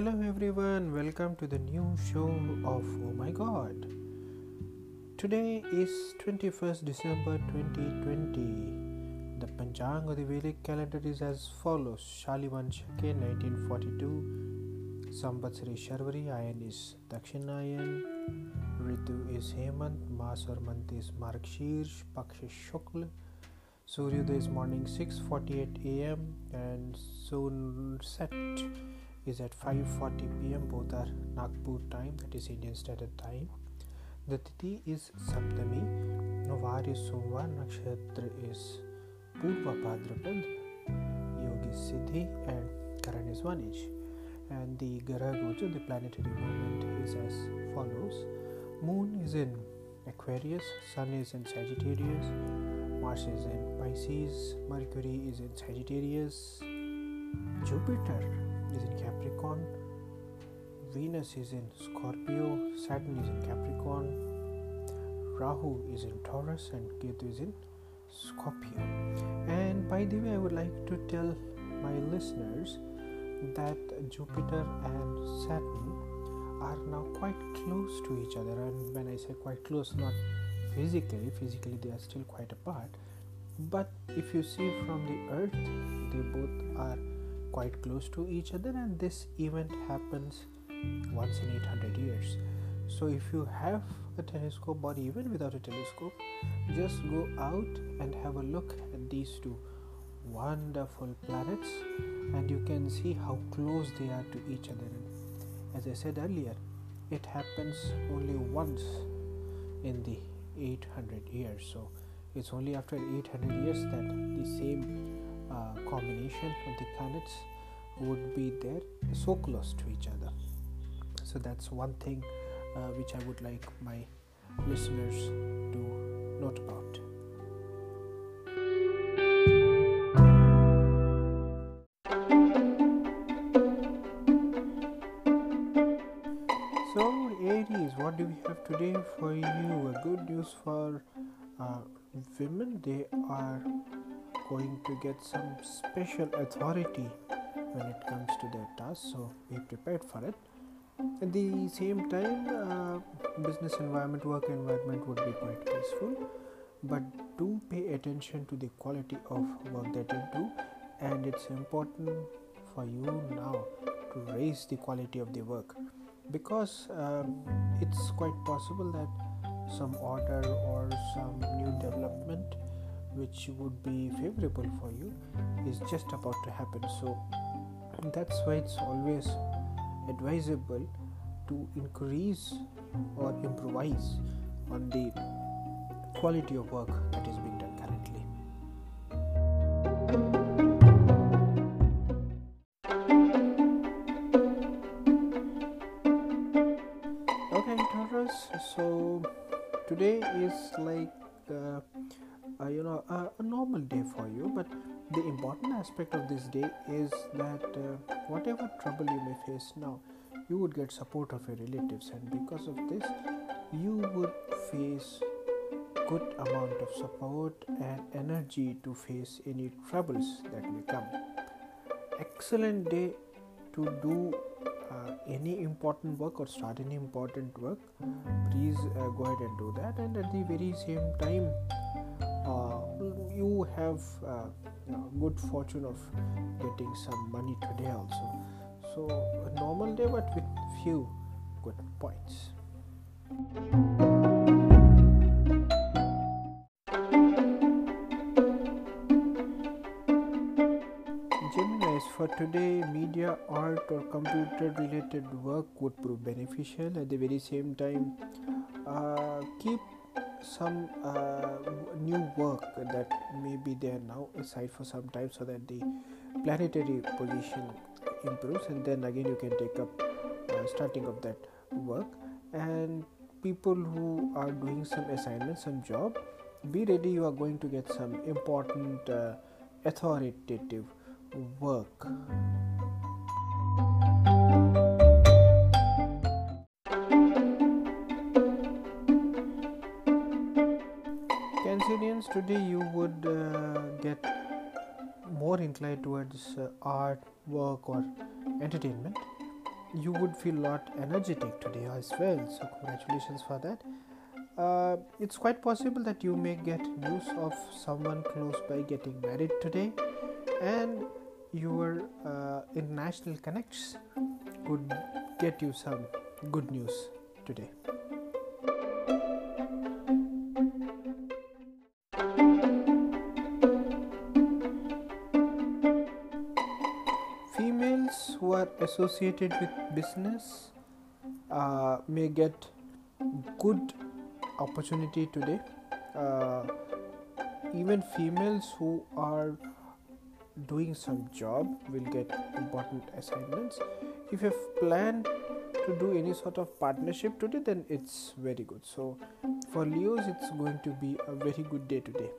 Hello everyone, welcome to the new show of Oh My God. Today is 21st December 2020. The Panchang or the Vedic calendar is as follows Shalivan Shake 1942, Samvatsari Sharvari, Ayan is Dakshinayan, Ritu is Hemant, Mas or month is Margshirsh, Paksha Shukla, Suryodaya is morning 6:48 a.m. and soon set is at 5:40 p.m. Both are Nagpur time, that is Indian Standard Time. The Tithi is Saptami. Var is Somvar. Nakshatra is Purva Bhadrapad. Yogi Siddhi and Karan is. And the Graha the planetary movement, is as follows. Moon is in Aquarius, Sun is in Sagittarius, Mars is in Pisces, Mercury is in Sagittarius, Jupiter is in Capricorn, Venus is in Scorpio, Saturn is in Capricorn, Rahu is in Taurus, and Ketu is in Scorpio. And by the way, I would like to tell my listeners that Jupiter and Saturn are now quite close to each other. And when I say quite close, not physically, physically they are still quite apart. But if you see from the earth, they both are quite close to each other, and this event happens once in 800 years. So, if you have a telescope, or even without a telescope, just go out and have a look at these two wonderful planets, and you can see how close they are to each other. As I said earlier, it happens only once in the 800 years. So, it's only after 800 years that the same uh, combination of the planets would be there so close to each other. So that's one thing uh, which i would like my listeners to note about. So aries what do we have today for you? A good news for uh, women. They are going to get some special authority when it comes to their task so be prepared for it. At the same time uh, business environment work environment would be quite peaceful but do pay attention to the quality of work that you do and it's important for you now to raise the quality of the work. Because um, it's quite possible that some order or some new development which would be favorable for you is just about to happen. So that's why it's always advisable to increase or improvise on the quality of work that is being done currently aspect of this day is that uh, whatever trouble you may face now you would get support of your relatives and because of this you would face good amount of support and energy to face any troubles that may come. Excellent day to do uh, any important work or start any important work please uh, go ahead and do that. And at the very same time have uh, you know, good fortune of getting some money today also. So a normal day but with few good points. Geminis for today media art or computer related work would prove beneficial. At the very same time uh, keep some uh, new work that may be there now aside for some time so that the planetary position improves and then again you can take up uh, starting of that work. And people who are doing some assignment some job be ready you are going to get some important uh, authoritative work today you would uh, get more inclined towards uh, art work or entertainment. You would feel a lot energetic today as well so congratulations for that. Uh, it's quite possible that you may get news of someone close by getting married today and your uh, international connects could get you some good news today associated with business uh, may get good opportunity today. Uh, even females who are doing some job will get important assignments. If you planned to do any sort of partnership today then it's very good. So for leos it's going to be a very good day today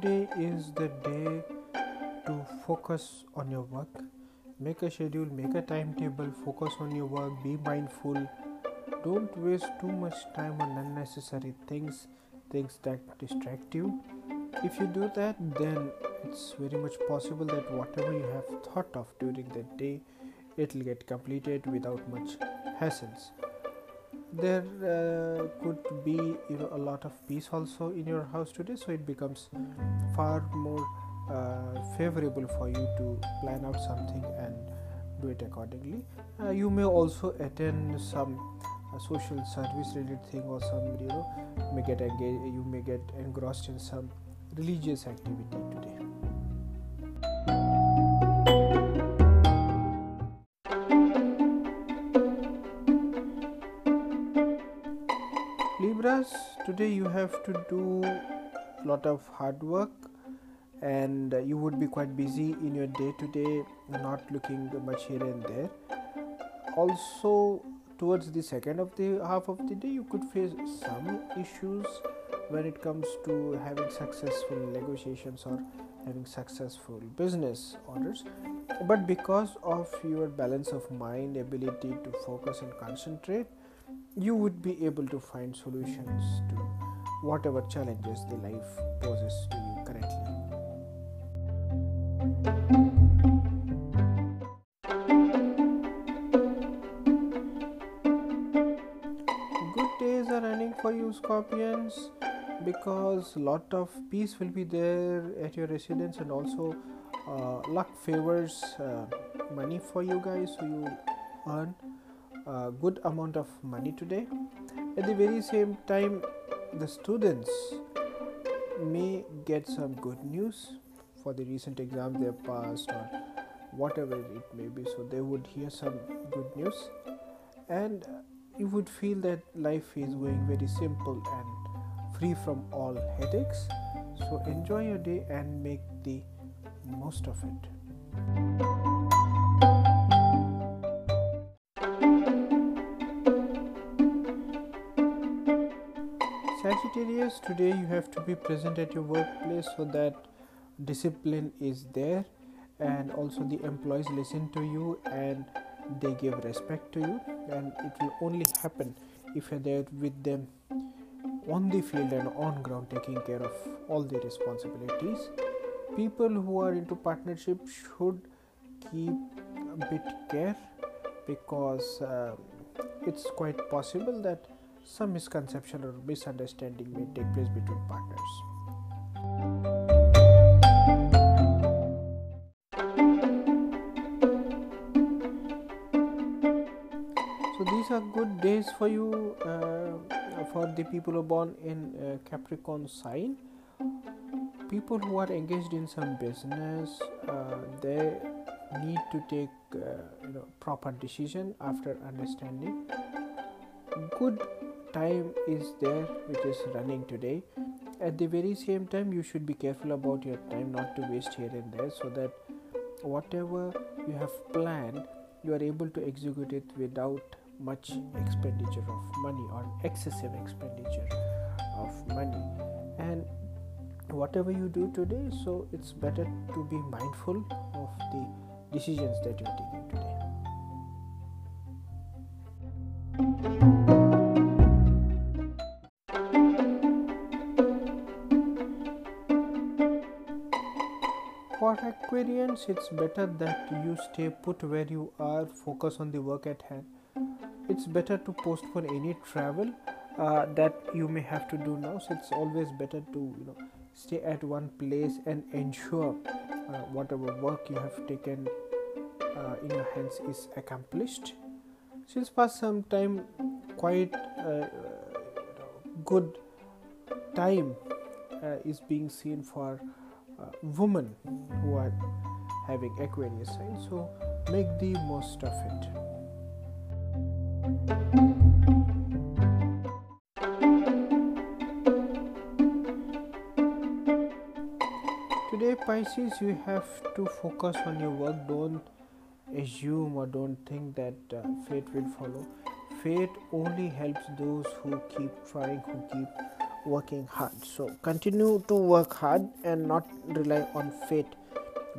today is the day to focus on your work. Make a schedule make a timetable focus on your work be mindful. Don't waste too much time on unnecessary things things that distract you. If you do that then it's very much possible that whatever you have thought of during the day it will get completed without much hassles there uh, could be you know a lot of peace also in your house today so it becomes far more uh, favorable for you to plan out something and do it accordingly. Uh, you may also attend some uh, social service related thing or some you know may get engaged you may get engrossed in some religious activity today today you have to do a lot of hard work and you would be quite busy in your day to day not looking much here and there. Also towards the second of the half of the day you could face some issues when it comes to having successful negotiations or having successful business orders. But because of your balance of mind ability to focus and concentrate you would be able to find solutions to whatever challenges the life poses to you currently. Good days are running for you scorpions because lot of peace will be there at your residence and also uh, luck favors uh, money for you guys so you earn a good amount of money today. At the very same time the students may get some good news. For the recent exam they have passed or whatever it may be so they would hear some good news. And you would feel that life is going very simple and free from all headaches. So enjoy your day and make the most of it Sagittarius, today you have to be present at your workplace so that discipline is there and also the employees listen to you and they give respect to you. And it will only happen if you're there with them on the field and on ground taking care of all the responsibilities. People who are into partnership should keep a bit care because uh, it's quite possible that some misconception or misunderstanding may take place between partners. So these are good days for you uh, for the people who are born in uh, capricorn sign. People who are engaged in some business uh, they need to take uh, you know proper decision after understanding. Good time is there which is running today. At the very same time you should be careful about your time not to waste here and there so that whatever you have planned you are able to execute it without much expenditure of money or excessive expenditure of money. And whatever you do today so it's better to be mindful of the decisions that you're taking today It's better that you stay put where you are, focus on the work at hand. It's better to postpone any travel uh, that you may have to do now. So it's always better to you know stay at one place and ensure uh, whatever work you have taken uh, in your hands is accomplished. Since past some time, quite uh, good time uh, is being seen for uh, women who are having Aquarius sign. So make the most of it. Today, Pisces, you have to focus on your work. Don't assume or don't think that uh, fate will follow. Fate only helps those who keep trying, who keep working hard. So continue to work hard and not rely on fate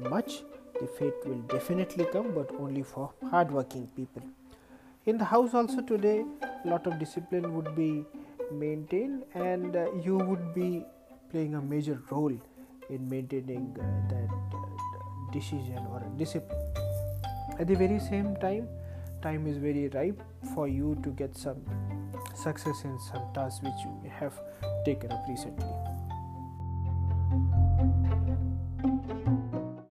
much. The fate will definitely come, but only for hardworking people. In the house, also today, a lot of discipline would be maintained, and uh, you would be playing a major role in maintaining uh, that uh, decision or discipline. At the very same time, time is very ripe for you to get some success in some tasks which you have taken up recently.